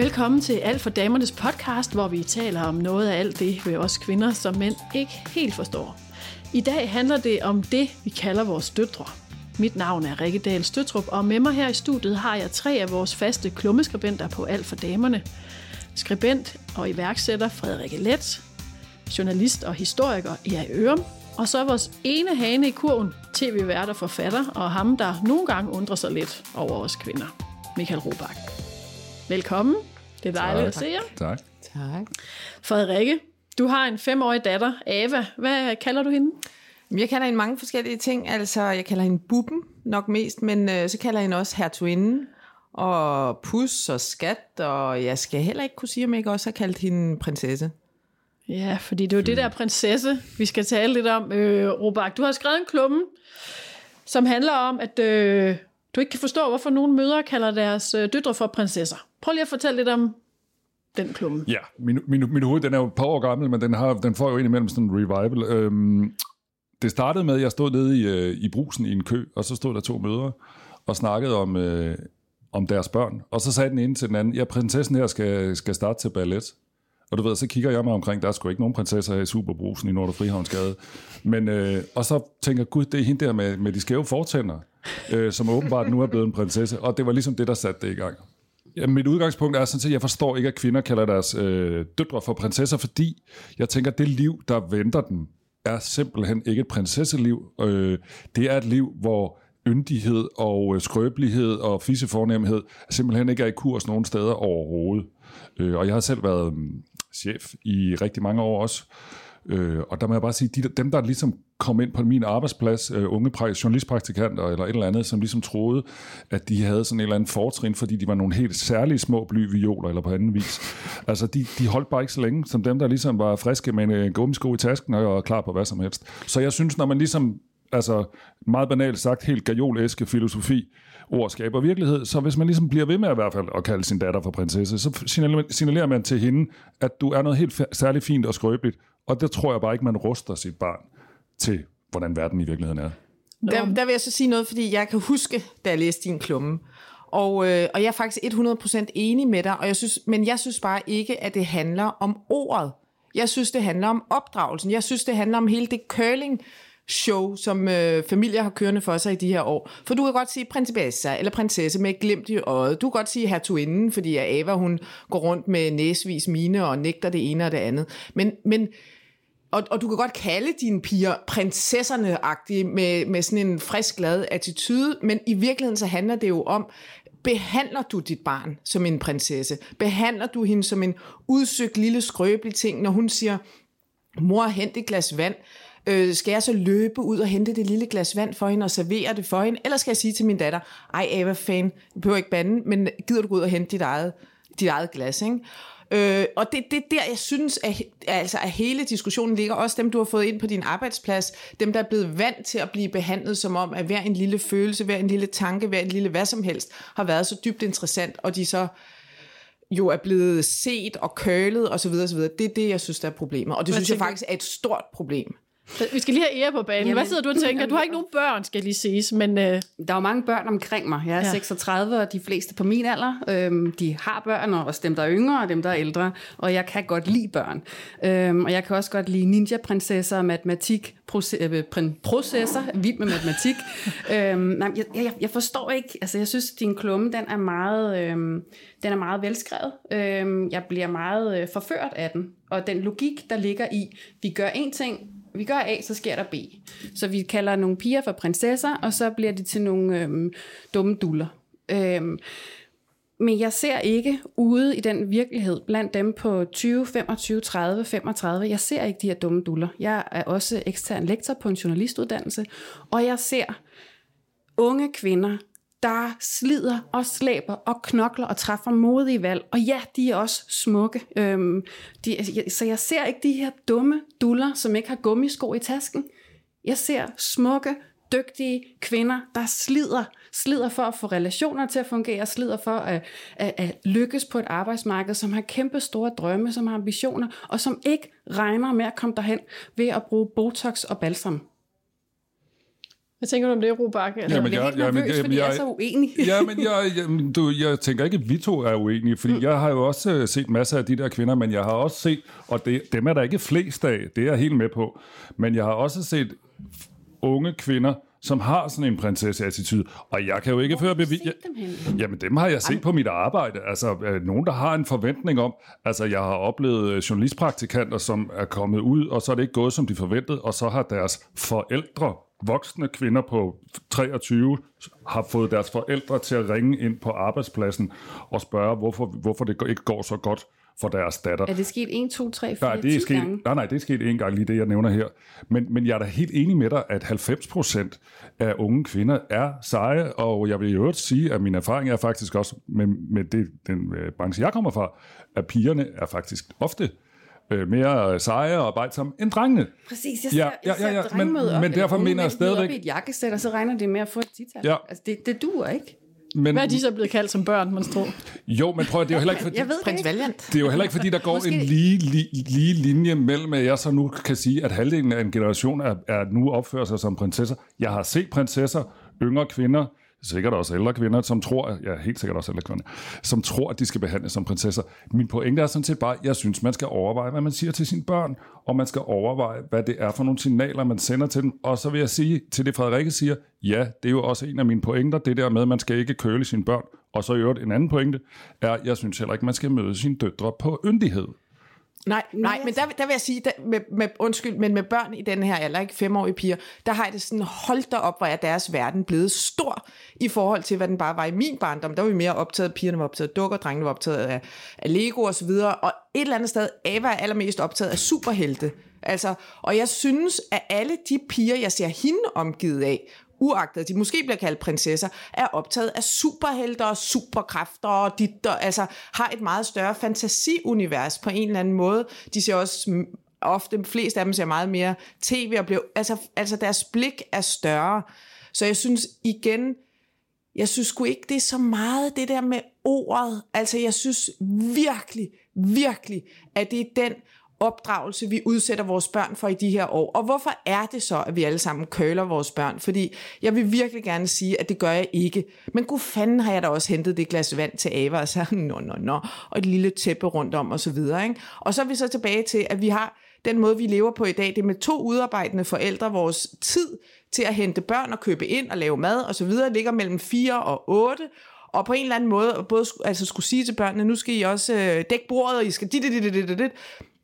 Velkommen til Alt for Damernes podcast, hvor vi taler om noget af alt det ved os kvinder, som mænd ikke helt forstår. I dag handler det om det, vi kalder vores døtre. Mit navn er Rikke Dahl Støtrup, og med mig her i studiet har jeg tre af vores faste klummeskribenter på Alt for Damerne. Skribent og iværksætter Frederikke Let, journalist og historiker Erik Ørum, og så vores ene hane i kurven, tv-vært og forfatter, og ham, der nogle gange undrer sig lidt over os kvinder, Michael Robach. Velkommen. Det er dejligt tak. at se jer. Tak. Tak. Frederikke, du har en femårig datter, Ava. Hvad kalder du hende? Jeg kalder hende mange forskellige ting. Altså, jeg kalder hende Buben nok mest, men øh, så kalder jeg hende også hertuinden og pus og skat, og jeg skal heller ikke kunne sige, om jeg ikke også har kaldt hende prinsesse. Ja, fordi det er jo det der prinsesse, vi skal tale lidt om. Øh, Robak, du har skrevet en klumme, som handler om, at øh, du ikke kan forstå, hvorfor nogle mødre kalder deres øh, døtre for prinsesser. Prøv lige at fortælle lidt om den klumme. Ja, min, min, min hoved den er jo et par år gammel, men den, har, den får jo indimellem sådan en revival. Øhm, det startede med, at jeg stod nede i, øh, i brusen i en kø, og så stod der to mødre og snakkede om, øh, om deres børn. Og så sagde den ene til den anden, ja, prinsessen her skal, skal starte til ballet. Og du ved, så kigger jeg mig omkring, der er sgu ikke nogen prinsesser her i Superbrusen i Nordre Frihavnsgade. Men, øh, og så tænker gud, det er hende der med, med de skæve fortænder, øh, som åbenbart nu er blevet en prinsesse. Og det var ligesom det, der satte det i gang. Ja, mit udgangspunkt er sådan set, at jeg forstår ikke, at kvinder kalder deres øh, døtre for prinsesser, fordi jeg tænker, at det liv, der venter dem, er simpelthen ikke et prinsesseliv. Øh, det er et liv, hvor yndighed og øh, skrøbelighed og fisefornemhed simpelthen ikke er i kurs nogen steder overhovedet. Øh, og jeg har selv været øh, chef i rigtig mange år også. Øh, og der må jeg bare sige, de, dem der ligesom kom ind på min arbejdsplads, øh, unge journalistpraktikanter eller et eller andet, som ligesom troede, at de havde sådan en eller anden fortrin, fordi de var nogle helt særlige små blyvioler eller på anden vis. Altså, de, de holdt bare ikke så længe, som dem, der ligesom var friske med en øh, gummisko i tasken og klar på hvad som helst. Så jeg synes, når man ligesom altså meget banalt sagt, helt gajolæske filosofi, ord skaber virkelighed. Så hvis man ligesom bliver ved med i hvert fald at kalde sin datter for prinsesse, så signalerer man til hende, at du er noget helt særligt fint og skrøbeligt. Og det tror jeg bare ikke, man ruster sit barn til, hvordan verden i virkeligheden er. Der, der vil jeg så sige noget, fordi jeg kan huske, da jeg læste din klumme, og, øh, og jeg er faktisk 100% enig med dig, og jeg synes, men jeg synes bare ikke, at det handler om ordet. Jeg synes, det handler om opdragelsen. Jeg synes, det handler om hele det curling show, som øh, familier har kørende for sig i de her år. For du kan godt sige prinsessa eller prinsesse med et glimt i øjet. Du kan godt sige hertuinden, fordi Ava hun går rundt med næsvis mine og nægter det ene og det andet. Men, men og, og du kan godt kalde dine piger prinsesserne-agtige med, med sådan en frisk, glad attitude, men i virkeligheden så handler det jo om, behandler du dit barn som en prinsesse? Behandler du hende som en udsøgt lille skrøbelig ting, når hun siger, mor, hent et glas vand? Øh, skal jeg så løbe ud og hente det lille glas vand for hende og servere det for hende? Eller skal jeg sige til min datter, ej Ava, fan, du behøver ikke banden, men gider du gå ud og hente dit eget, dit eget glas, ikke? Øh, og det, det der, jeg synes, at, altså, at hele diskussionen ligger også dem, du har fået ind på din arbejdsplads, dem, der er blevet vant til at blive behandlet som om, at hver en lille følelse, hver en lille tanke, hver en lille hvad som helst, har været så dybt interessant, og de så jo er blevet set og kølet osv. osv. Det er det, jeg synes, der er problemet. Og det Hvad synes jeg faktisk er et stort problem. Vi skal lige have ære på banen. Jamen, Hvad sidder du og tænker? Du har ikke nogen børn, skal lige siges, men... Øh... Der er jo mange børn omkring mig. Jeg er ja. 36, og de fleste på min alder, øh, de har børn, og også dem, der er yngre, og dem, der er ældre. Og jeg kan godt lide børn. Øh, og jeg kan også godt lide ninja-prinsesser, matematik, øh, processer, vild med matematik. øh, nej, jeg, jeg, jeg forstår ikke, altså jeg synes, din klumme, den er meget, øh, den er meget velskrevet. Øh, jeg bliver meget øh, forført af den. Og den logik, der ligger i, vi gør en ting, vi gør A, så sker der B. Så vi kalder nogle piger for prinsesser, og så bliver de til nogle øhm, dumme duller. Øhm, men jeg ser ikke ude i den virkelighed, blandt dem på 20, 25, 30, 35, jeg ser ikke de her dumme duller. Jeg er også ekstern lektor på en journalistuddannelse, og jeg ser unge kvinder, der slider og slæber og knokler og træffer modige valg. Og ja, de er også smukke. Øhm, de, altså, så jeg ser ikke de her dumme duller, som ikke har gummisko i tasken. Jeg ser smukke, dygtige kvinder, der slider, slider for at få relationer til at fungere, slider for at, at, at lykkes på et arbejdsmarked, som har kæmpe store drømme, som har ambitioner, og som ikke regner med at komme derhen ved at bruge Botox og balsam. Hvad tænker du om det, Rubak? Eller? Jamen, Jeg er jeg- nervøs, jamen, fordi jeg er jeg- så uenig. Ja, men jeg, jeg, du, jeg tænker ikke, at vi to er uenige, fordi mm. jeg har jo også øh, set masser af de der kvinder, men jeg har også set, og det, dem er der ikke flest af, det er jeg helt med på, men jeg har også set unge kvinder, som har sådan en prinsesse-attitude, og jeg kan jo ikke føre bevis... dem? Jamen, dem har jeg set på mit arbejde. Altså, øh, nogen, der har en forventning om... Altså, jeg har oplevet øh, journalistpraktikanter, som er kommet ud, og så er det ikke gået, som de forventede, og så har deres forældre, voksne kvinder på 23, har fået deres forældre til at ringe ind på arbejdspladsen og spørge, hvorfor, hvorfor det ikke går så godt for deres datter. Er det sket 1, 2, 3, 4, Nej, det er 10 sket, gange? nej, nej, det er sket en gang lige det, jeg nævner her. Men, men jeg er da helt enig med dig, at 90 procent af unge kvinder er seje, og jeg vil i øvrigt sige, at min erfaring er faktisk også med, med det, den øh, branche, jeg kommer fra, at pigerne er faktisk ofte øh, mere seje og arbejdsomme end drengene. Præcis, jeg Ja, ser, ja, ja, ja, drenge men- op, men derfor mener jeg møde op stadigvæk- i et jakkesæt, og så regner det med at få et tital. Ja. Altså, det, det duer ikke. Men, Hvad er de så blevet kaldt som børn, man tror? Jo, men prøv at det er jo heller ikke fordi... Jeg ved det Prins ikke. Valiant. Det er jo heller ikke, fordi der går Måske- en lige, lige, lige linje mellem, at jeg så nu kan sige, at halvdelen af en generation er, er nu opfører sig som prinsesser. Jeg har set prinsesser, yngre kvinder, sikkert også ældre kvinder, som tror, ja, helt sikkert også ældre kvinder, som tror, at de skal behandles som prinsesser. Min pointe er sådan set bare, at jeg synes, man skal overveje, hvad man siger til sine børn, og man skal overveje, hvad det er for nogle signaler, man sender til dem. Og så vil jeg sige til det, Frederikke siger, ja, det er jo også en af mine pointer, det der med, at man skal ikke køle sine børn. Og så i øvrigt en anden pointe, er, at jeg synes heller ikke, man skal møde sine døtre på yndighed. Nej, nej, men der, der vil jeg sige, der, med, med, undskyld, men med børn i den her alder, ikke femårige piger, der har jeg det sådan, hold da op, hvor er deres verden blevet stor i forhold til, hvad den bare var i min barndom. Der var vi mere optaget, pigerne var optaget af dukker, drengene var optaget af, af Lego og så videre, og et eller andet sted, Ava er allermest optaget af superhelte. Altså, og jeg synes, at alle de piger, jeg ser hende omgivet af, uagtet de måske bliver kaldt prinsesser, er optaget af superhelter og superkræfter og de, der, altså har et meget større fantasiunivers på en eller anden måde. De ser også ofte, flest af dem ser meget mere tv og bliver, altså, altså deres blik er større. Så jeg synes igen, jeg synes sgu ikke, det er så meget det der med ordet. Altså jeg synes virkelig, virkelig, at det er den opdragelse, vi udsætter vores børn for i de her år. Og hvorfor er det så, at vi alle sammen køler vores børn? Fordi jeg vil virkelig gerne sige, at det gør jeg ikke. Men gud fanden har jeg da også hentet det glas vand til Ava og så nå, nå, nå, og et lille tæppe rundt om og så videre. Ikke? Og så er vi så tilbage til, at vi har den måde, vi lever på i dag, det er med to udarbejdende forældre, vores tid til at hente børn og købe ind og lave mad og så videre, ligger mellem 4 og 8, og på en eller anden måde både altså skulle sige til børnene, nu skal I også øh, dække bordet, og I skal dit, dit, dit, dit, dit.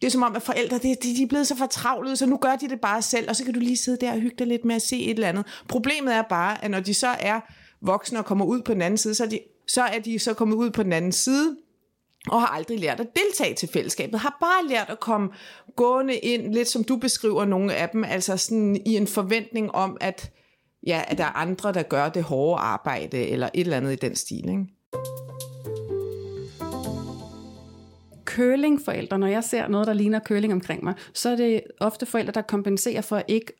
Det er som om, at forældre, det, de, de er blevet så fortravlet, så nu gør de det bare selv, og så kan du lige sidde der og hygge dig lidt med at se et eller andet. Problemet er bare, at når de så er voksne og kommer ud på den anden side, så er de så, er de så kommet ud på den anden side, og har aldrig lært at deltage til fællesskabet, har bare lært at komme gående ind, lidt som du beskriver nogle af dem, altså sådan i en forventning om, at, ja, at der er andre, der gør det hårde arbejde, eller et eller andet i den stil, ikke? Curlingforældre, når jeg ser noget, der ligner curling omkring mig, så er det ofte forældre, der kompenserer for ikke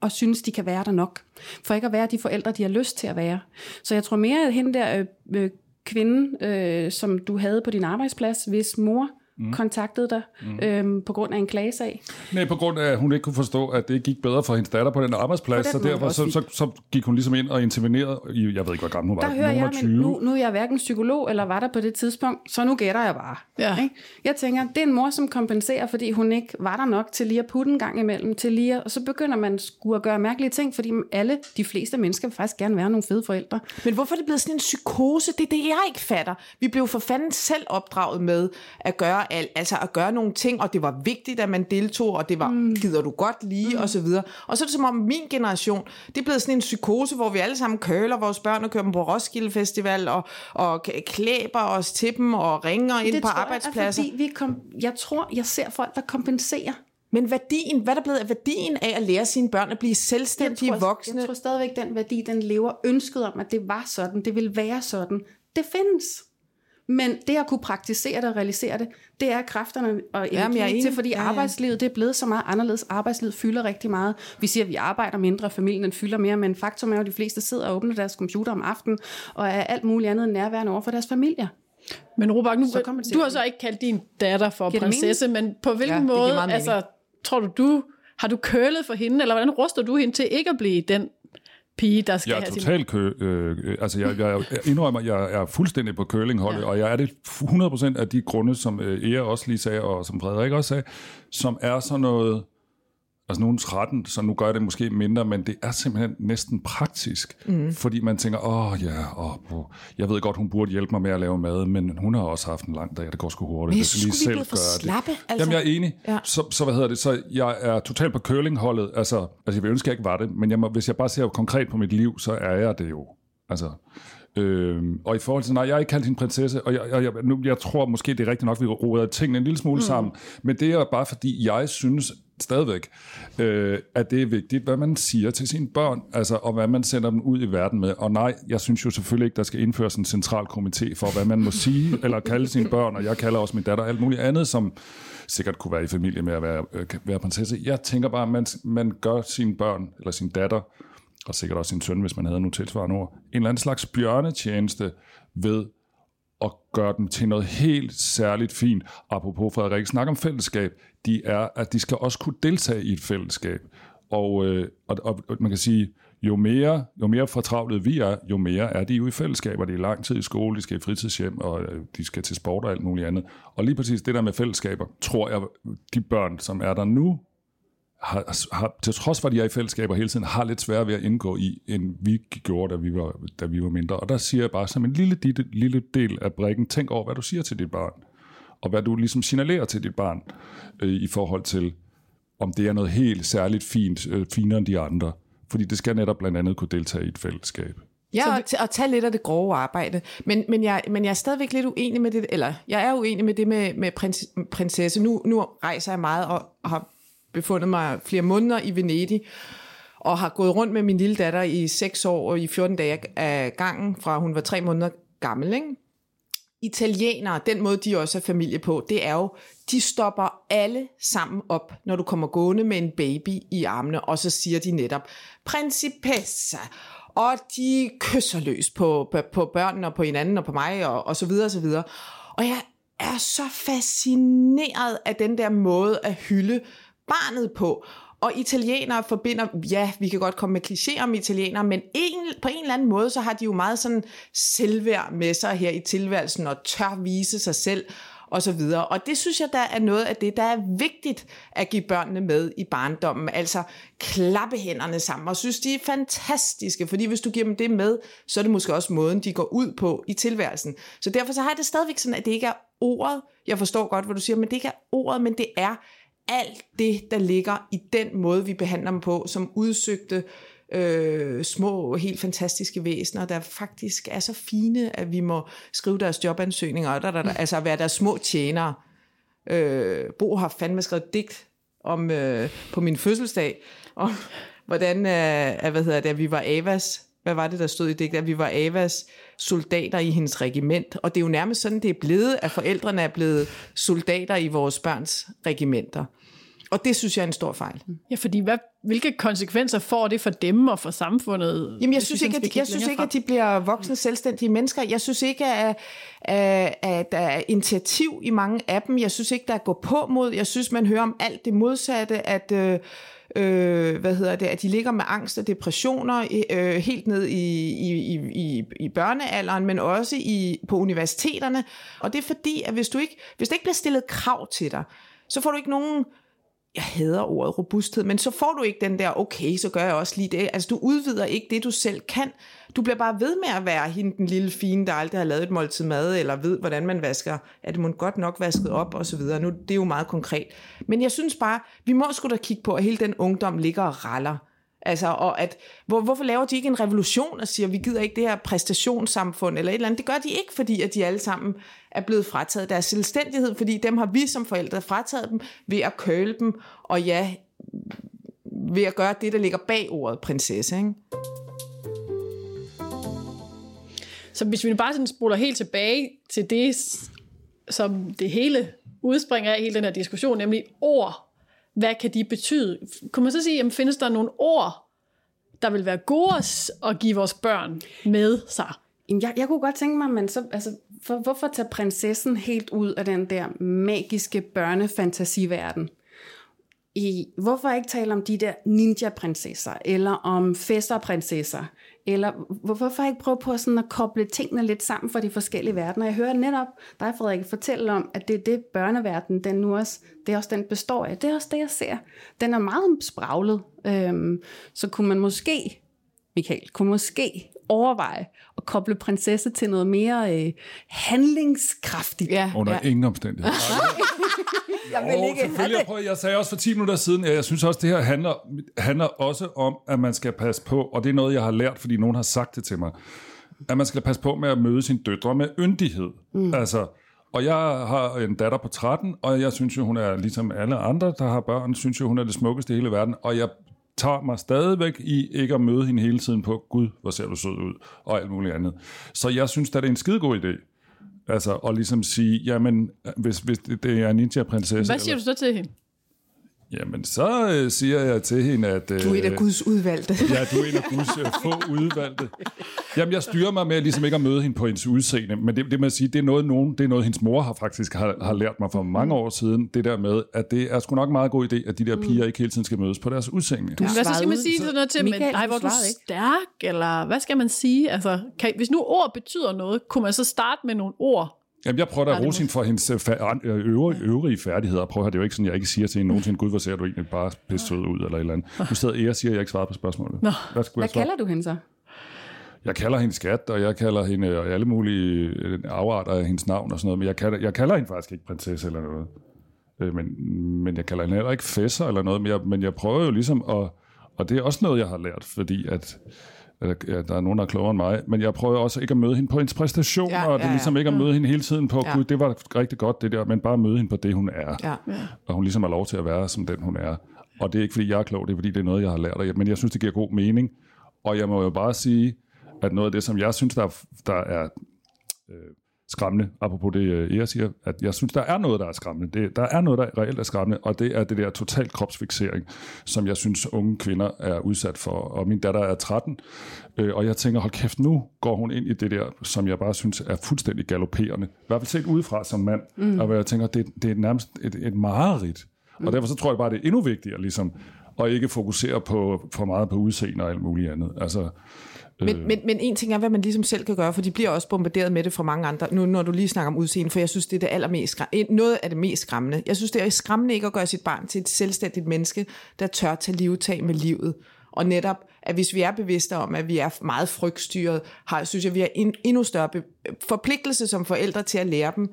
og synes, de kan være der nok. For ikke at være de forældre, de har lyst til at være. Så jeg tror mere, at hende der øh, øh, kvinde, øh, som du havde på din arbejdsplads, hvis mor mm. kontaktede dig mm. øhm, på grund af en klagesag. Nej, på grund af, at hun ikke kunne forstå, at det gik bedre for hendes datter på den arbejdsplads, På så den måde derfor så, så, så gik hun ligesom ind og intervenerede i, jeg ved ikke, hvor gammel hun var, Der hører nogen jeg, og men 20. nu, nu er jeg hverken psykolog eller var der på det tidspunkt, så nu gætter jeg bare. Ja. Ikke? Jeg tænker, det er en mor, som kompenserer, fordi hun ikke var der nok til lige at putte en gang imellem, til lige at, og så begynder man skulle at gøre mærkelige ting, fordi alle, de fleste mennesker vil faktisk gerne være nogle fede forældre. Men hvorfor er det blevet sådan en psykose? Det er det, jeg ikke fatter. Vi blev for fanden selv opdraget med at gøre, al, altså at gøre nogle ting, og det var vigtigt, at man deltog, og det var, mm. gider du godt lige, mm. og så videre. Og så er det som om min generation, det er blevet sådan en psykose, hvor vi alle sammen køler vores børn og kører dem på Roskilde Festival, og, og klæber os til dem, og ringer ind på tror arbejdspladser. Jeg, fordi vi kom, jeg tror, jeg ser folk, der kompenserer. Men værdien, hvad er der blevet af værdien af at lære sine børn at blive selvstændige jeg tror, voksne? Jeg tror stadigvæk, den værdi, den lever ønsket om, at det var sådan, det vil være sådan. Det findes. Men det at kunne praktisere det og realisere det, det er kræfterne og Jamen, jeg er energi enig. til, fordi Ja, ja. arbejdslivet det er blevet så meget anderledes. Arbejdslivet fylder rigtig meget. Vi siger, at vi arbejder mindre, familien fylder mere, men faktum er jo, at de fleste sidder og åbner deres computer om aftenen og er alt muligt andet end nærværende over for deres familier. Men Robert, nu, du har så ikke kaldt din datter for Giver prinsesse, men på hvilken Ja, måde, altså, tror du, du, har du kølet for hende, eller hvordan ruster du hende til ikke at blive den pige, der skal Jeg er totalt kø... Øh, altså, jeg, jeg, jeg indrømmer, jeg er fuldstændig på curlingholdet, ja. og jeg er det 100% af de grunde, som øh, Ea også lige sagde, og som Frederik også sagde, som er sådan noget... Altså nogen 13, så nu gør jeg det måske mindre, men det er simpelthen næsten praktisk, mm. fordi man tænker, åh ja, åh, åh, jeg ved godt, hun burde hjælpe mig med at lave mad, men hun har også haft en lang dag, det går sgu hurtigt. Men jeg synes, er blevet for det. slappe, altså. Jamen, jeg er enig. Ja. Så, så hvad hedder det? Så jeg er totalt på curlingholdet. Altså, altså jeg vil ønske, at jeg ikke var det, men jeg må, hvis jeg bare ser konkret på mit liv, så er jeg det jo. Altså, øhm, og i forhold til, nej, jeg er ikke kaldt hende prinsesse, og jeg, jeg, jeg, nu, jeg tror måske, det er rigtigt nok, vi roder tingene en lille smule mm. sammen, men det er bare fordi, jeg synes stadigvæk, øh, at det er vigtigt, hvad man siger til sine børn, altså, og hvad man sender dem ud i verden med. Og nej, jeg synes jo selvfølgelig ikke, der skal indføres en central komité for, hvad man må sige, eller kalde sine børn, og jeg kalder også min datter alt muligt andet, som sikkert kunne være i familie med at være, øh, være prinsesse. Jeg tænker bare, at man, man gør sine børn, eller sin datter, og sikkert også sin søn, hvis man havde nogle tilsvarende ord, en eller anden slags bjørnetjeneste ved at gøre dem til noget helt særligt fint. Apropos Frederik, snak om fællesskab, de er, at de skal også kunne deltage i et fællesskab. Og, øh, og, og, og man kan sige, jo mere, jo mere fortravlet vi er, jo mere er de jo i fællesskaber. De er lang tid i skole, de skal i fritidshjem, og øh, de skal til sport og alt muligt andet. Og lige præcis det der med fællesskaber, tror jeg, de børn, som er der nu, har, har, til trods for, at de er i fællesskaber hele tiden, har lidt sværere ved at indgå i, end vi gjorde, da vi var, da vi var mindre. Og der siger jeg bare som en lille, lille, lille del af brækken, tænk over, hvad du siger til dit barn, og hvad du ligesom signalerer til dit barn, øh, i forhold til, om det er noget helt særligt fint, øh, finere end de andre. Fordi det skal netop blandt andet kunne deltage i et fællesskab. Ja, og, t- og tage lidt af det grove arbejde. Men, men, jeg, men jeg er stadigvæk lidt uenig med det, eller jeg er uenig med det med, med prins, prinsesse. Nu, nu rejser jeg meget og, og har befundet mig flere måneder i Venedig, og har gået rundt med min lille datter i 6 år og i 14 dage af gangen, fra hun var 3 måneder gammel. Ikke? Italienere, den måde de også er familie på, det er jo, de stopper alle sammen op, når du kommer gående med en baby i armene, og så siger de netop, principessa, og de kysser løs på, på, på børnene og på hinanden og på mig, og, og så videre og så videre. Og jeg er så fascineret af den der måde at hylde barnet på. Og italienere forbinder, ja, vi kan godt komme med klichéer om italienere, men en, på en eller anden måde, så har de jo meget sådan selvværd med sig her i tilværelsen, og tør vise sig selv, og så videre. Og det synes jeg, der er noget af det, der er vigtigt at give børnene med i barndommen. Altså klappe hænderne sammen, og synes, de er fantastiske, fordi hvis du giver dem det med, så er det måske også måden, de går ud på i tilværelsen. Så derfor så har jeg det stadigvæk sådan, at det ikke er ordet. Jeg forstår godt, hvad du siger, men det ikke er ordet, men det er alt det, der ligger i den måde, vi behandler dem på, som udsøgte øh, små, helt fantastiske væsener, der faktisk er så fine, at vi må skrive deres jobansøgninger, der, der, der, altså være deres små tjenere. Øh, Bo har fandme skrevet digt om, øh, på min fødselsdag, om hvordan, øh, hvad hedder det, at vi var Avas, hvad var det, der stod i digtet, at vi var Avas soldater i hendes regiment. Og det er jo nærmest sådan, det er blevet, at forældrene er blevet soldater i vores børns regimenter. Og det synes jeg er en stor fejl. Ja, fordi hvad, hvilke konsekvenser får det for dem og for samfundet? Jamen, jeg synes ikke, at, jeg kigge synes ikke, at de bliver voksne, selvstændige mennesker. Jeg synes ikke, at, at, at der er initiativ i mange af dem. Jeg synes ikke, der er gå på mod. Jeg synes, man hører om alt det modsatte, at... Øh, øh, hvad hedder det, at de ligger med angst og depressioner øh, helt ned i, i, i, i børnealderen, men også i, på universiteterne. Og det er fordi, at hvis, du ikke, hvis der ikke bliver stillet krav til dig, så får du ikke nogen jeg hader ordet robusthed, men så får du ikke den der, okay, så gør jeg også lige det. Altså, du udvider ikke det, du selv kan. Du bliver bare ved med at være hende, den lille fine, der aldrig har lavet et måltid mad, eller ved, hvordan man vasker. Er det måske godt nok vasket op, og så videre. Nu, det er jo meget konkret. Men jeg synes bare, vi må sgu da kigge på, at hele den ungdom ligger og raller. Altså, og at, hvor, hvorfor laver de ikke en revolution og siger, vi gider ikke det her præstationssamfund eller et eller andet? Det gør de ikke, fordi at de alle sammen er blevet frataget deres selvstændighed, fordi dem har vi som forældre frataget dem ved at køle dem, og ja, ved at gøre det, der ligger bag ordet prinsesse. Ikke? Så hvis vi bare sådan spoler helt tilbage til det, som det hele udspringer af, hele den her diskussion, nemlig ord. Hvad kan de betyde? Kunne man så sige, jamen, findes der nogle ord, der vil være gode at give vores børn med sig? Jamen, Jeg, jeg kunne godt tænke mig, men så, altså, for, hvorfor tage prinsessen helt ud af den der magiske børnefantasiverden? i, hvorfor ikke tale om de der ninja-prinsesser, eller om fæsser-prinsesser, eller hvorfor ikke prøve på sådan at koble tingene lidt sammen for de forskellige verdener. Jeg hører netop dig, Frederik, fortælle om, at det er det børneverden, den nu også, det er også den består af. Det er også det, jeg ser. Den er meget spraglet. Øhm, så kunne man måske, Michael, kunne måske overveje at koble prinsesse til noget mere øh, handlingskraftigt. Ja, Under ja. ingen omstændighed. Jeg vil ikke selvfølgelig. Jeg, prøver, jeg sagde også for 10 minutter siden, at jeg synes også, at det her handler, handler også om, at man skal passe på, og det er noget, jeg har lært, fordi nogen har sagt det til mig, at man skal passe på med at møde sine døtre med yndighed. Mm. Altså, og jeg har en datter på 13, og jeg synes jo, hun er ligesom alle andre, der har børn, synes jo, hun er det smukkeste i hele verden, og jeg tager mig stadigvæk i ikke at møde hende hele tiden på, gud, hvor ser du sød ud, og alt muligt andet. Så jeg synes, at det er en skidegod idé. Altså, og ligesom sige, jamen, hvis, hvis det, er en ninja-prinsesse... Hvad siger du så til hende? Jamen, så øh, siger jeg til hende, at... Øh, Du er et af Guds udvalgte. Ja, du er en af Guds øh, få udvalgte. Jamen, jeg styrer mig med ligesom ikke at møde hende på hendes udseende, men det, det må jeg sige, det er noget, nogen, det er noget hendes mor har faktisk har, har lært mig for mange år siden, det der med, at det er sgu nok en meget god idé, at de der piger ikke hele tiden skal mødes på deres udseende. Hvad så skal svarede man sige sådan noget til, men Michael, nej, du hvor er du ikke. stærk, eller hvad skal man sige? Altså, kan, hvis nu ord betyder noget, kunne man så starte med nogle ord? Jamen, jeg prøver da at rose for hendes øh, øh, øvrige, øvrige færdigheder. Prøv at høre, det er jo ikke sådan, jeg ikke siger til hende nogensinde, gud, hvor ser du egentlig bare pisse sød ud, eller et eller andet. Nu sidder Ea og siger, at jeg ikke svarer på spørgsmålet. Nå. Hvad Hvad jeg kalder du hende så? Jeg kalder hende skat, og jeg kalder hende øh, alle mulige afarter af hendes navn og sådan noget, men jeg kalder, jeg kalder hende faktisk ikke prinsesse eller noget. Men, men jeg kalder hende heller ikke fæsser eller noget, men jeg, men jeg prøver jo ligesom at, og det er også noget, jeg har lært, fordi at, at ja, der er nogen, der er klogere end mig, men jeg prøver også ikke at møde hende på hendes præstationer, Ja, og det ja, er ja. ligesom ikke at møde hende hele tiden på, Ja. gud, det var rigtig godt det der, men bare møde hende på det, hun er. Ja. Og hun ligesom har lov til at være som den, hun er. Og det er ikke, fordi jeg er klog, det er, fordi det er noget, jeg har lært. Og Men jeg synes, det giver god mening. Og jeg må jo bare sige, at noget af det, som jeg synes, der er, der er øh, skræmmende, apropos det, øh, Ea siger, at jeg synes, der er noget, der er skræmmende. Det, der er noget, der reelt er skræmmende, og det er det der total kropsfixering, som jeg synes, unge kvinder er udsat for. Og min datter er 13, øh, og jeg tænker, hold kæft, nu går hun ind i det der, som jeg bare synes er fuldstændig galopperende. I hvert fald set udefra som mand, mm. og hvor jeg tænker, det, det er nærmest et, et mareridt. Og derfor så tror jeg bare, det er endnu vigtigere, ligesom, at ikke fokusere på, for meget på udseende og alt muligt andet. Altså, Men, men, men en ting er, hvad man ligesom selv kan gøre, for de bliver også bombarderet med det fra mange andre, nu når du lige snakker om udseende, for jeg synes, det er det allermest skræmmende. Noget af det mest skræmmende. Jeg synes, det er skræmmende ikke at gøre sit barn til et selvstændigt menneske, der tør tage livtag med livet. Og netop, at hvis vi er bevidste om, at vi er meget frygtstyret, har, synes jeg, vi har en endnu større be- forpligtelse som forældre til at lære dem,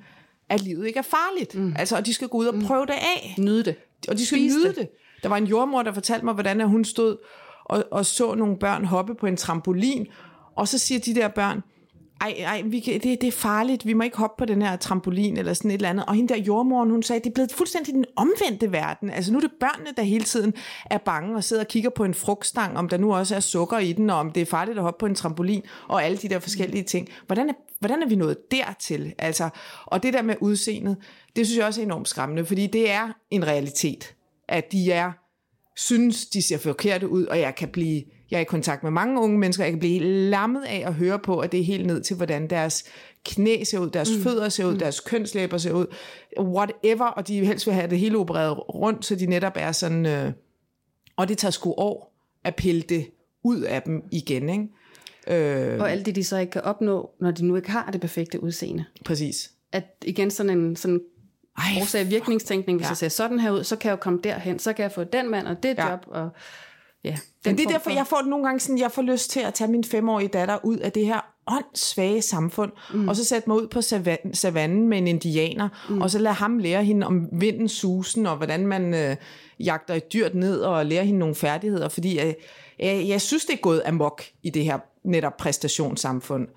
at livet ikke er farligt. Mm. Altså, og de skal gå ud og prøve det af Nyde det. og de skal Spise nyde det. det. det. Der var en jordmor, der fortalte mig, hvordan at hun stod og, og så nogle børn hoppe på en trampolin, og så siger de der børn, ej, ej vi kan, det, det er farligt, vi må ikke hoppe på den her trampolin, eller sådan et eller andet. Og hende der jordmoren, hun sagde, det er blevet fuldstændig den omvendte verden. Altså nu er det børnene, der hele tiden er bange og sidder og kigger på en frugtstang, om der nu også er sukker i den, og om det er farligt at hoppe på en trampolin, og alle de der forskellige ting. Hvordan er, hvordan er vi nået dertil? Altså, og det der med udseendet, det synes jeg også er enormt skræmmende, fordi det er en realitet, at de er synes, de ser forkerte ud, og jeg kan blive, jeg er i kontakt med mange unge mennesker, jeg kan blive lammet af at høre på, at det er helt ned til, hvordan deres knæ ser ud, deres mm. fødder ser ud, deres kønslæber ser ud, whatever, og de helst vil have det hele opereret rundt, så de netop er sådan, øh, og det tager sgu år at pille det ud af dem igen, ikke? Øh, Og alt det, de så ikke kan opnå, når de nu ikke har det perfekte udseende. præcis. At igen sådan en sådan Ej, årsag-virkningstænkning, hvis Ja. jeg ser sådan her ud, så kan jeg jo komme derhen, så kan jeg få den mand og det Ja. job, og ja. Men det er derfor, for- jeg får nogle gange sådan, jeg får lyst til at tage min femårige datter ud af det her åndssvage samfund, mm. og så sætte mig ud på savan- savannen med en indianer, mm. og så lade ham lære hende om vindens susen, og hvordan man øh, jagter et dyrt ned, og lære hende nogle færdigheder, fordi jeg, jeg, jeg synes, det er gået amok i det her netop præstationssamfund,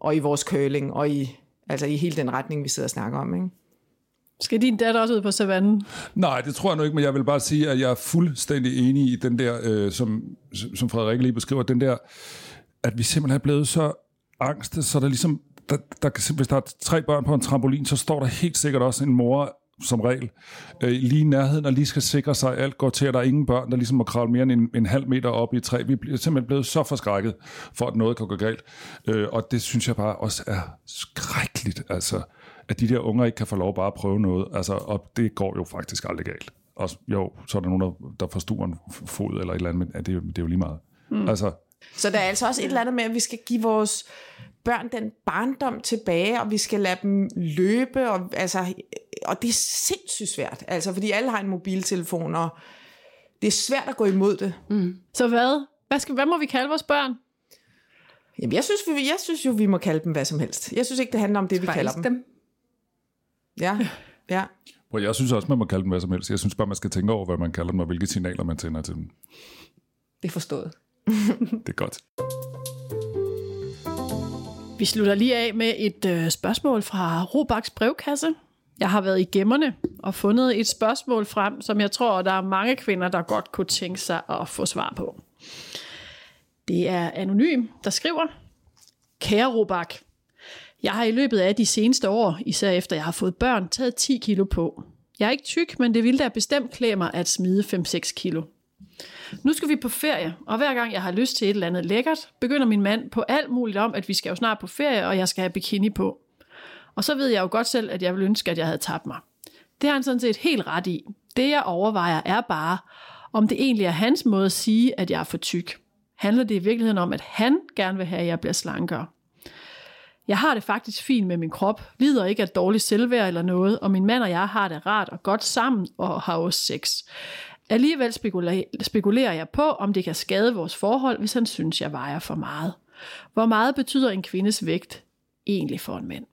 og i vores curling, og i, altså i hele den retning, vi sidder og snakker om. Ikke? Skal din datter også ud på savannen? Nej, det tror jeg nu ikke, men jeg vil bare sige, at jeg er fuldstændig enig i den der, øh, som, som Frederik lige beskriver, den der, at vi simpelthen er blevet så angste, så der ligesom, der, der, hvis der er tre børn på en trampolin, så står der helt sikkert også en mor som regel, øh, lige i nærheden, og lige skal sikre sig, at alt går til, at der er ingen børn, der ligesom må kravle mere end en, en halv meter op i et træ. Vi er simpelthen blevet så forskrækket, for at noget kan gå galt. Øh, og det synes jeg bare også er skrækkeligt, altså, at de der unger ikke kan få lov bare at prøve noget. Altså, og det går jo faktisk aldrig galt. og jo, så er der nogen, der, der forstuer en fod eller et eller andet, men det, er jo- det er jo lige meget. Mm. Altså, Så der er altså også et eller andet med, at vi skal give vores børn den barndom tilbage, og vi skal lade dem løbe, og, altså, og det er sindssygt svært, altså, fordi alle har en mobiltelefon, og det er svært at gå imod det. Så hvad? Hvad, skal, hvad må vi kalde vores børn? Jamen, jeg synes, vi, jeg synes jo, vi må kalde dem hvad som helst. Jeg synes ikke, det handler om det, vi kalder dem. dem. Ja, ja. hvor jeg synes også, man må kalde dem hvad som helst. Jeg synes bare, man skal tænke over, hvad man kalder dem, og hvilke signaler man tænder til dem. Det er forstået. Det er godt. Vi slutter lige af med et øh, spørgsmål fra Robaks brevkasse. Jeg har været i gemmerne og fundet et spørgsmål frem, som jeg tror, der er mange kvinder, der godt kunne tænke sig at få svar på. Det er Anonym, der skriver, Kære Robak, jeg har i løbet af de seneste år, især efter jeg har fået børn, taget 10 kilo på. Jeg er ikke tyk, men det ville da bestemt klæde mig at smide 5-6 kilo. Nu skal vi på ferie, og hver gang jeg har lyst til et eller andet lækkert, begynder min mand på alt muligt om, at vi skal jo snart på ferie, og jeg skal have bikini på. Og så ved jeg jo godt selv, at jeg ville ønske, at jeg havde tabt mig. Det har han sådan set helt ret i. Det jeg overvejer er bare, om det egentlig er hans måde at sige, at jeg er for tyk. Handler det i virkeligheden om, at han gerne vil have, at jeg bliver slankere? Jeg har det faktisk fint med min krop, lider ikke af dårlig selvværd eller noget, og min mand og jeg har det rart og godt sammen og har også sex. Alligevel spekulerer, jeg på, om det kan skade vores forhold, hvis han synes, jeg vejer for meget. Hvor meget betyder en kvindes vægt egentlig for en mand?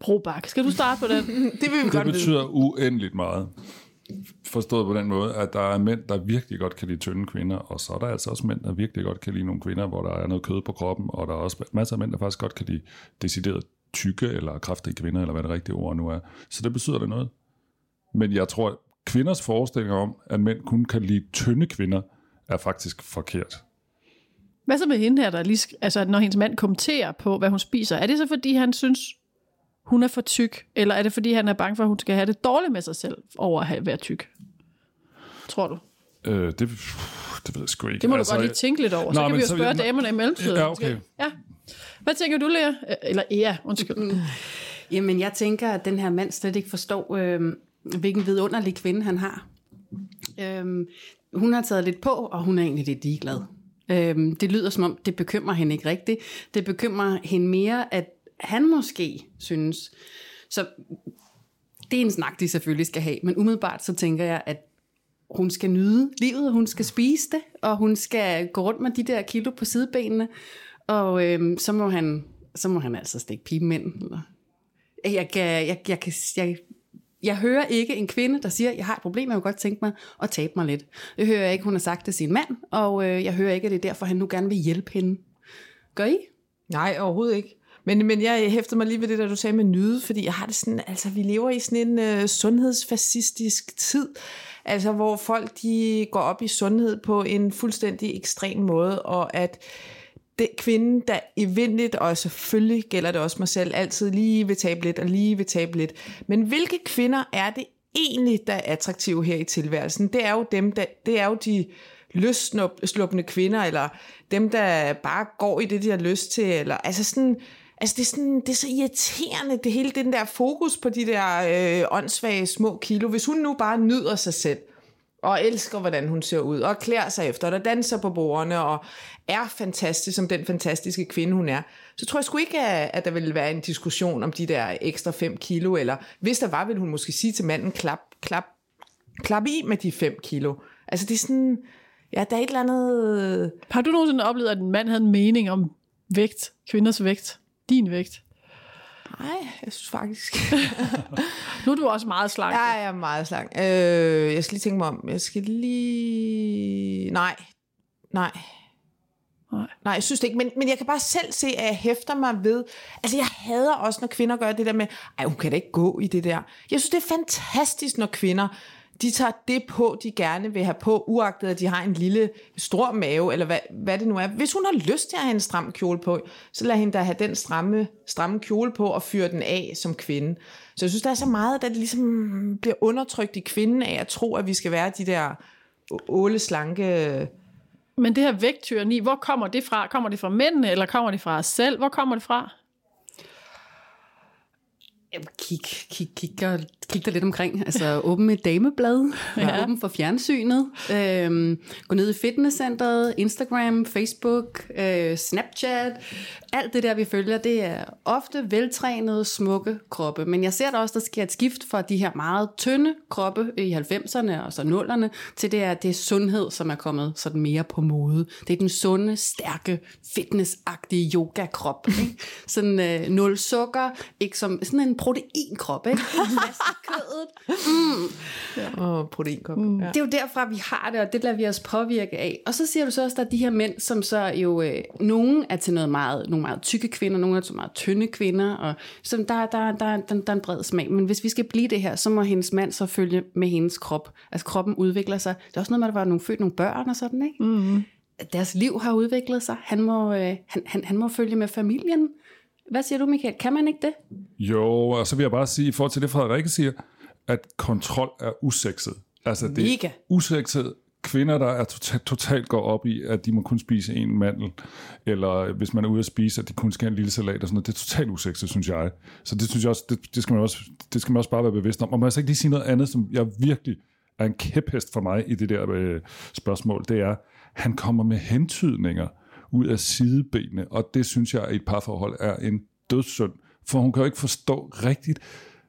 Probak, skal du starte på den? Det vil vi Det godt vide. betyder uendeligt meget. Forstået på den måde, at der er mænd, der virkelig godt kan lide tynde kvinder, og så er der altså også mænd, der virkelig godt kan lide nogle kvinder, hvor der er noget kød på kroppen, og der er også masser af mænd, der faktisk godt kan lide decideret tykke eller kraftige kvinder, eller hvad det rigtige ord nu er. Så det betyder det noget. Men jeg tror, at kvinders forestilling om, at mænd kun kan lide tynde kvinder, er faktisk forkert. Hvad så med hende her, der lige, altså når hendes mand kommenterer på, hvad hun spiser? Er det så fordi, han synes, hun er for tyk? Eller er det fordi, han er bange for, at hun skal have det dårligt med sig selv over at have- være tyk? Tror du? Øh, det, det ved jeg sgu ikke. Det må altså, du godt lige tænke lidt over. Så Nå, kan men vi jo så- spørge damerne i mellemtiden. Ja, okay. Ja. Hvad tænker du, Lea? Eller Ea, undskyld. Jamen, jeg tænker, at den her mand slet ikke forstår, øh, hvilken vidunderlig kvinde han har. Øh, hun har taget lidt på, og hun er egentlig lidt ligeglad. Øh, det lyder som om, det bekymrer hende ikke rigtigt. Det bekymrer hende mere, at han måske synes. Så det er en snak, de selvfølgelig skal have. Men umiddelbart så tænker jeg, at hun skal nyde livet, hun skal spise det, og hun skal gå rundt med de der kilo på sidebenene. Og øhm, så, må han, så må han altså stikke pipen ind. Eller jeg, kan, jeg, jeg, kan, jeg, jeg hører ikke en kvinde, der siger, jeg har et problem, jeg vil godt tænke mig at tabe mig lidt. Jeg hører ikke, hun har sagt det til sin mand, og øh, jeg hører ikke, at det er derfor, han nu gerne vil hjælpe hende. Gør I? Nej, overhovedet ikke. Men, men jeg hæftede mig lige ved det, der du sagde med nyde, fordi jeg har det sådan, altså vi lever i sådan en øh, sundhedsfascistisk tid, altså hvor folk de går op i sundhed på en fuldstændig ekstrem måde, og at det kvinde, der evindeligt, og selvfølgelig gælder det også mig selv, altid lige vil tabe lidt og lige vil tabe lidt. Men hvilke kvinder er det egentlig, der er attraktive her i tilværelsen? Det er jo dem, der, det er jo de løsslupne kvinder, eller dem, der bare går i det, de har lyst til, eller altså sådan, altså det er, sådan, det er så irriterende, det hele den der fokus på de der øh, åndssvage små kilo. Hvis hun nu bare nyder sig selv, og elsker, hvordan hun ser ud, og klæder sig efter, og danser på bordene, og er fantastisk som den fantastiske kvinde, hun er, så tror jeg sgu ikke, at at der ville være en diskussion om de der ekstra 5 kilo, eller hvis der var, ville hun måske sige til manden, klap, klap, klap i med de 5 kilo. Altså det er sådan, ja, der er et eller andet... Har du nogensinde oplevet, at en mand havde en mening om vægt, kvinders vægt, din vægt? Nej, jeg synes faktisk... Nu er du også meget slank. Ja, jeg er meget slank. Øh, jeg skal lige tænke mig om. Jeg skal lige... Nej. Nej. Nej. Nej, jeg synes det ikke. Men, men jeg kan bare selv se, at jeg hæfter mig ved... Altså, jeg hader også, når kvinder gør det der med, ej, hun kan da ikke gå i det der. Jeg synes, det er fantastisk, når kvinder, de tager det på, de gerne vil have på, uagtet at de har en lille, stor mave, eller hvad, hvad det nu er. Hvis hun har lyst til at have en stram kjole på, så lad hende da have den stramme, stramme kjole på og fyre den af som kvinde. Så jeg synes, der er så meget, der ligesom bliver undertrykt i kvinden af at tro, at vi skal være de der åle slanke... Men det her vægttyranni, hvor kommer det fra? Kommer det fra mændene, eller kommer det fra os selv? Hvor kommer det fra? Kig, kig, kig, kig, dig lidt omkring. Altså åbne et dameblad, ja. åben for fjernsynet, øhm, gå ned i fitnesscenteret, Instagram, Facebook, øh, Snapchat. Alt det der, vi følger, det er ofte veltrænede, smukke kroppe. Men jeg ser da også, der sker et skift fra de her meget tynde kroppe i 90'erne og så 0'erne, til det er, det er sundhed, som er kommet sådan mere på mode. Det er den sunde, stærke, fitnessagtige yoga-krop. Ikke? Sådan øh, nul sukker, ikke som sådan en proteinkrop, ikke? Kødet. Mm. Ja. Og proteinkrop. Mm. Ja. Det er jo derfra, vi har det, og det lader vi os påvirke af. Og så siger du så også, at der er de her mænd, som så jo, øh, nogen er til noget meget, nogle meget tykke kvinder, nogle er til meget tynde kvinder, og så der, der, der, der, der, der er en bred smag. Men hvis vi skal blive det her, så må hendes mand så følge med hendes krop. Altså kroppen udvikler sig. Det er også noget med, at der var nogle født nogle børn og sådan, ikke? Mm-hmm. Deres liv har udviklet sig. Han må, øh, han, han, han må følge med familien. Hvad siger du, Michael? Kan man ikke det? Jo, og så vil jeg bare sige, i forhold til det, Frederikke siger, at kontrol er usekset. Altså, det Mega. er usekset kvinder, der er totalt, totalt går op i, at de må kun spise en mandel, eller hvis man er ude at spise, at de kun skal have en lille salat og sådan noget. Det er totalt usekset, synes jeg. Så det synes jeg også, det, det, skal man også, det skal man også bare være bevidst om. Og må jeg så ikke lige sige noget andet, som jeg virkelig er en kæphest for mig i det der øh, spørgsmål, det er, han kommer med hentydninger ud af sidebenene, og det synes jeg at et parforhold er en dødssynd, for hun kan jo ikke forstå rigtigt,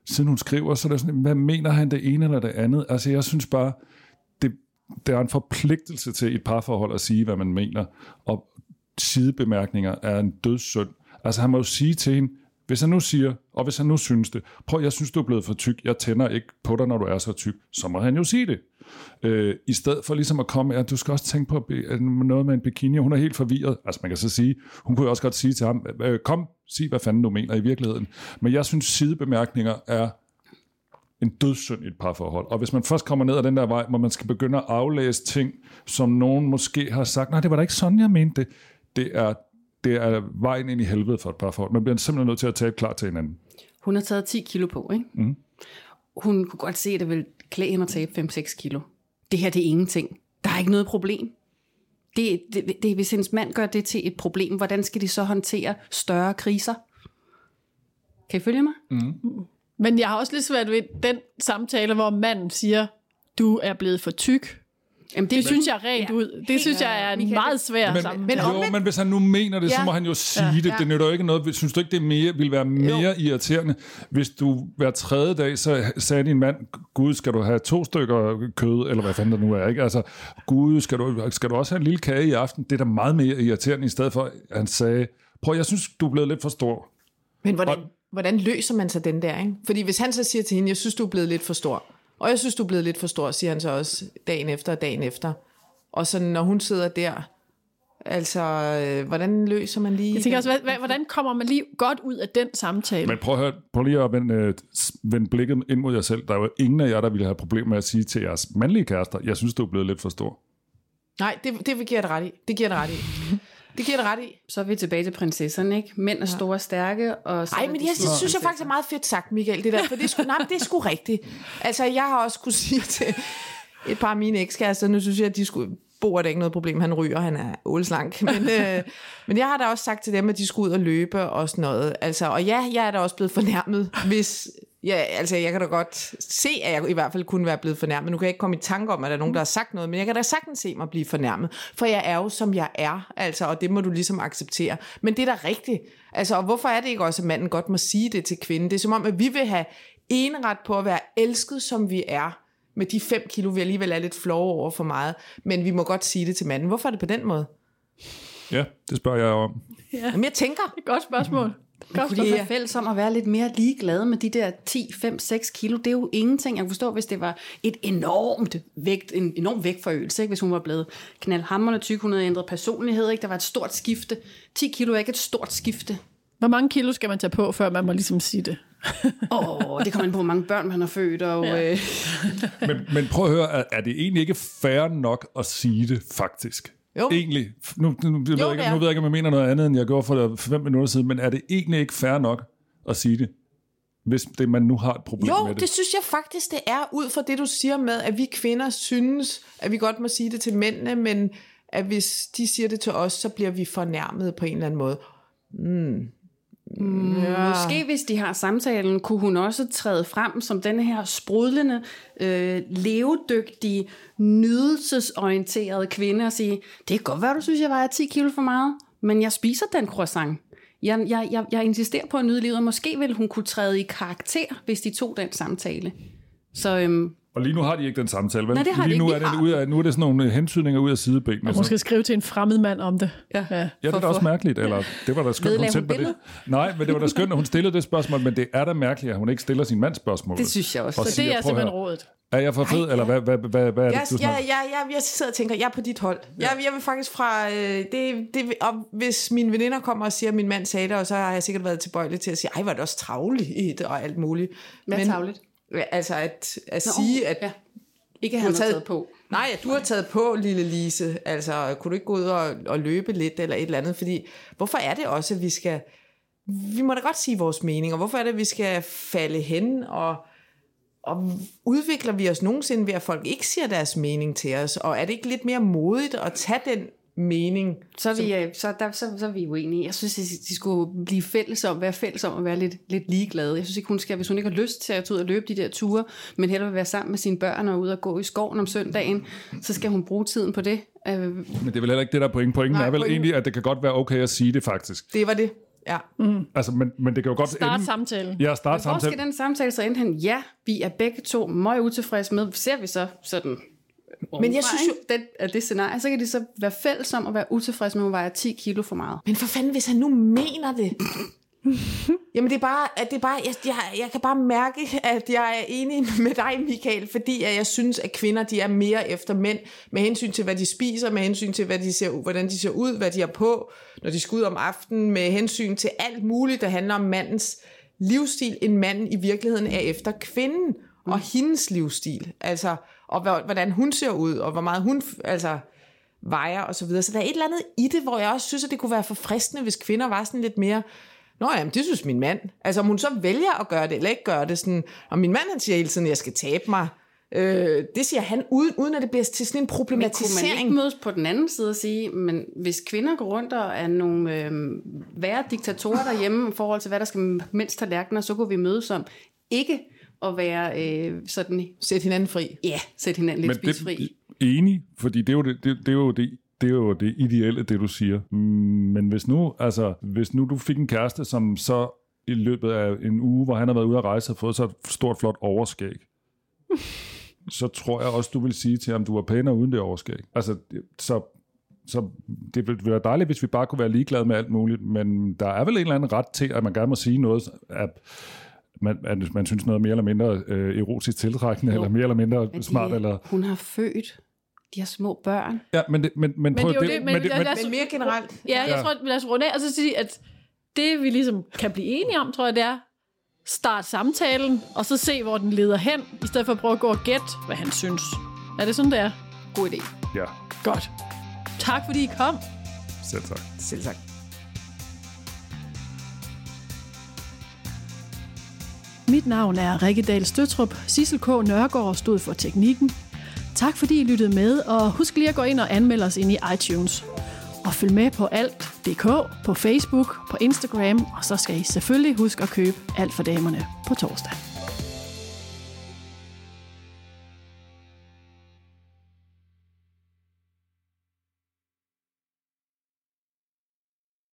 siden hun skriver, så er det sådan, hvad mener han det ene eller det andet? Altså jeg synes bare, det, der er en forpligtelse til et parforhold at sige, hvad man mener, og sidebemærkninger er en dødssynd. Altså han må jo sige til hende, hvis han nu siger, og hvis han nu synes det, prøv, jeg synes, du er blevet for tyk, jeg tænder ikke på dig, når du er så tyk, så må han jo sige det. Øh, I stedet for ligesom at komme, at du skal også tænke på noget med en bikini, hun er helt forvirret. Altså man kan så sige, hun kunne jo også godt sige til ham, øh, kom, sig hvad fanden du mener i virkeligheden. Men jeg synes, sidebemærkninger er en dødssynd i et parforhold. Og hvis man først kommer ned ad den der vej, hvor man skal begynde at aflæse ting, som nogen måske har sagt, nej, det var da ikke sådan, jeg mente det. Det er, det er vejen ind i helvede for et parforhold. Man bliver simpelthen nødt til at tabe klar til hinanden. Hun har taget 10 kilo på, ikke? Mm. Hun kunne godt se, at det ville klæde hende at tabe 5-6 kilo. Det her, det er ingenting. Der er ikke noget problem. Det, det, det, hvis hendes mand gør det til et problem, hvordan skal de så håndtere større kriser? Kan I følge mig? Mm. Men jeg har også lidt svært ved den samtale, hvor manden siger, du er blevet for tyk. Jamen, det men, synes jeg rent ja, ud. Det synes jeg er en meget svær men, samtale. Men, jo, men hvis han nu mener det, ja. så må han jo sige ja, det. Ja. Det nytter jo ikke noget. Synes du ikke, det mere, vil være mere jo. irriterende, hvis du hver tredje dag, så sagde din mand, Gud, skal du have to stykker kød, eller hvad fanden der nu er, ikke? Altså, Gud, skal du, skal du også have en lille kage i aften? Det er da meget mere irriterende, i stedet for, at han sagde, prøv, jeg synes, du er blevet lidt for stor. Men hvordan, og, hvordan løser man så den der, ikke? Fordi hvis han så siger til hende, jeg synes, du er blevet lidt for stor, og jeg synes, du er blevet lidt for stor, siger han så også dagen efter og dagen efter. Og så når hun sidder der, altså, øh, hvordan løser man lige... Jeg tænker også, hvordan kommer man lige godt ud af den samtale? Men prøv, at høre, prøv lige at vende, øh, vende blikket ind mod jer selv. Der er jo ingen af jer, der ville have problemer med at sige til jeres mandlige kærester, jeg synes, du er blevet lidt for stor. Nej, det, det giver det ret i. Det giver det ret i. Det giver det ret i. Så er vi tilbage til prinsesserne, ikke? Mænd er store og stærke. Og Nej, men jeg, det synes jeg faktisk er meget fedt sagt, Michael, det der. For det er sgu, nej, det er sgu rigtigt. Altså, jeg har også kunne sige til et par af mine ekskærester, nu synes jeg, at de skulle Bo er det ikke noget problem, han ryger, han er ålslank. Men, øh, men jeg har da også sagt til dem, at de skulle ud og løbe og sådan noget. Altså, og ja, jeg er da også blevet fornærmet, hvis... Ja, altså jeg kan da godt se, at jeg i hvert fald kunne være blevet fornærmet. Nu kan jeg ikke komme i tanke om, at der er nogen, der har sagt noget, men jeg kan da sagtens se mig blive fornærmet. For jeg er jo, som jeg er, altså, og det må du ligesom acceptere. Men det er da rigtigt. Altså, og hvorfor er det ikke også, at manden godt må sige det til kvinden? Det er som om, at vi vil have eneret på at være elsket, som vi er med de 5 kilo, vi alligevel er lidt flove over for meget, men vi må godt sige det til manden. Hvorfor er det på den måde? Ja, det spørger jeg om. Ja. Jamen, jeg tænker. Det er et godt spørgsmål. Godt kunne være fælles om at være lidt mere ligeglade med de der 10, 5, 6 kilo. Det er jo ingenting. Jeg kan forstå, hvis det var et enormt vægt, en enorm vægtforøgelse, ikke? hvis hun var blevet knaldhammerende tyk, hun havde ændret personlighed, ikke? der var et stort skifte. 10 kilo er ikke et stort skifte. Hvor mange kilo skal man tage på, før man må ligesom sige det? Åh, oh, det kommer ind på, hvor mange børn man har født. Og, ja. øh. men, men prøv at høre, er, er det egentlig ikke fair nok at sige det, faktisk? Jo. Egentlig, nu, nu, nu, jo, ved jeg ikke, nu ved jeg ikke, om jeg mener noget andet, end jeg gjorde for fem minutter siden, men er det egentlig ikke fair nok at sige det? hvis det, man nu har et problem jo, med det. det synes jeg faktisk, det er, ud fra det, du siger med, at vi kvinder synes, at vi godt må sige det til mændene, men at hvis de siger det til os, så bliver vi fornærmet på en eller anden måde. Mm. Ja. Måske hvis de har samtalen, kunne hun også træde frem som den her sprudlende, øh, levedygtige, nydelsesorienterede kvinde og sige, det kan godt være, du synes, jeg vejer 10 kilo for meget, men jeg spiser den croissant. Jeg, jeg, jeg, jeg insisterer på at nyde livet, og måske ville hun kunne træde i karakter, hvis de tog den samtale. Så øhm, Og lige nu har de ikke den samtale, vel? Nej, det har de lige ikke. nu Vi er, det ud af, nu er det sådan nogle hentydninger ud af sidebenene. Og måske skrive til en fremmed mand om det. Ja. ja. Ja, det er da også mærkeligt. Eller, det var da skønt, hun hun sendte det. Nej, men det var da skønt, at hun stillede det spørgsmål, men det er da mærkeligt, at hun ikke stiller sin mands spørgsmål. det synes jeg også. Og Så siger, det er simpelthen rådet. Er jeg for fed, eller hvad, hvad, hvad, hvad er det, Jeg, du jeg, jeg, jeg, jeg sidder og tænker, jeg er på dit hold. Jeg, jeg vil faktisk fra... Øh, det, det, og hvis mine veninder kommer og siger, at min mand sagde det, og så har jeg sikkert været tilbøjelig til at sige, ej, var det også travligt og alt muligt. Hvad er tarveligt? Altså at, at Nå, sige, at... ja. Ikke han har har taget- taget på. Nej, at du har taget på, lille Lise. Altså, kunne du ikke gå ud og, og løbe lidt eller et eller andet? Fordi, hvorfor er det også, at vi skal... Vi må da godt sige vores mening, og hvorfor er det, at vi skal falde hen, og, og udvikler vi os nogensinde ved, at folk ikke siger deres mening til os? Og er det ikke lidt mere modigt at tage den mening? Så er, vi, øh, så, der, så, så er vi uenige. Jeg synes, de, de skulle blive fælles om, være fælles om at være lidt, lidt ligeglade. Jeg synes ikke, hun skal, hvis hun ikke har lyst til at tage ud og løbe de der ture, men hellere vil være sammen med sine børn og ud og gå i skoven om søndagen, så skal hun bruge tiden på det. Øh, Men det er vel heller ikke det, der er point. Pointen Nej, er vel pointen- egentlig, at det kan godt være okay at sige det faktisk. Det var det. Ja. Altså, men, men det kan jo godt Start ende... samtalen. Ja, start hvor samtale. skal den samtale så ende hen? Ja, vi er begge to meget utilfredse med. Ser vi så sådan Men jeg synes jo- den, at det scenarie, så kan de så være fælles om at være utilfredse med, at hun vejer 10 kilo for meget. Men for fanden, hvis han nu mener det. Jamen det er bare, at det er bare jeg, jeg, jeg kan bare mærke, at jeg er enig med dig, Michael, fordi at jeg synes, at kvinder de er mere efter mænd, med hensyn til, hvad de spiser, med hensyn til, hvad de ser, hvordan de ser ud, hvad de har på, når de skal ud om aftenen, med hensyn til alt muligt, der handler om mandens livsstil, end manden i virkeligheden er efter kvinden og hendes livsstil. Altså, og hvor- hvordan hun ser ud, og hvor meget hun altså, vejer og så videre. Så der er et eller andet i det, hvor jeg også synes, at det kunne være forfriskende, hvis kvinder var sådan lidt mere, Nå jamen, det synes min mand. Altså om hun så vælger at gøre det, eller ikke gøre det sådan, og min mand han siger hele tiden, at jeg skal tabe mig. Øh, det siger han, uden, uden at det bliver til sådan en Men kunne man problematisering. ikke mødes på den anden side og sige, men hvis kvinder går rundt og er nogle øh, værre diktatorer derhjemme i forhold til, hvad der skal mindst tallerkener, så kunne vi mødes om ikke at være øh, sådan, Sæt hinanden fri. ja, sætte hinanden lidt Men det, enig, fordi det er jo det, det, det, er jo det, det er jo det ideelle, det du siger. Men hvis nu, altså, hvis nu du fik en kæreste, som så i løbet af en uge, hvor han har været ude at rejse, har fået så et stort, flot overskæg, så tror jeg også, du vil sige til ham, du er pænere uden det overskæg. Altså, så, så det ville være dejligt, hvis vi bare kunne være ligeglade med alt muligt, men der er vel en eller anden ret til, at man gerne må sige noget, at man, at man synes noget mere eller mindre øh, erotisk tiltrækkende, Jo. eller mere eller mindre Men smart, de, eller... Hun har født de her små børn. Ja, men, det, men, men, prøv, jo, det, det- men men, det, men, os- Men mere generelt. Ja, jeg Ja. tror, lad os runde af og så sige, at det vi ligesom kan blive enige om, tror jeg, det er, start samtalen, og så se, hvor den leder hen, i stedet for at prøve at gå og gætte, hvad han synes. Er det sådan, det er? God idé. ja, Godt. Tak fordi I kom. selv tak. Selv sagt. Mit navn er Rikke Dahl Støtrup. Sissel K. Nørgaard stod for teknikken. Tak fordi I lyttede med, og husk lige at gå ind og anmelde os ind i iTunes. Og følg med på alt.dk, på Facebook, på Instagram, og så skal I selvfølgelig huske at købe alt for damerne på torsdag.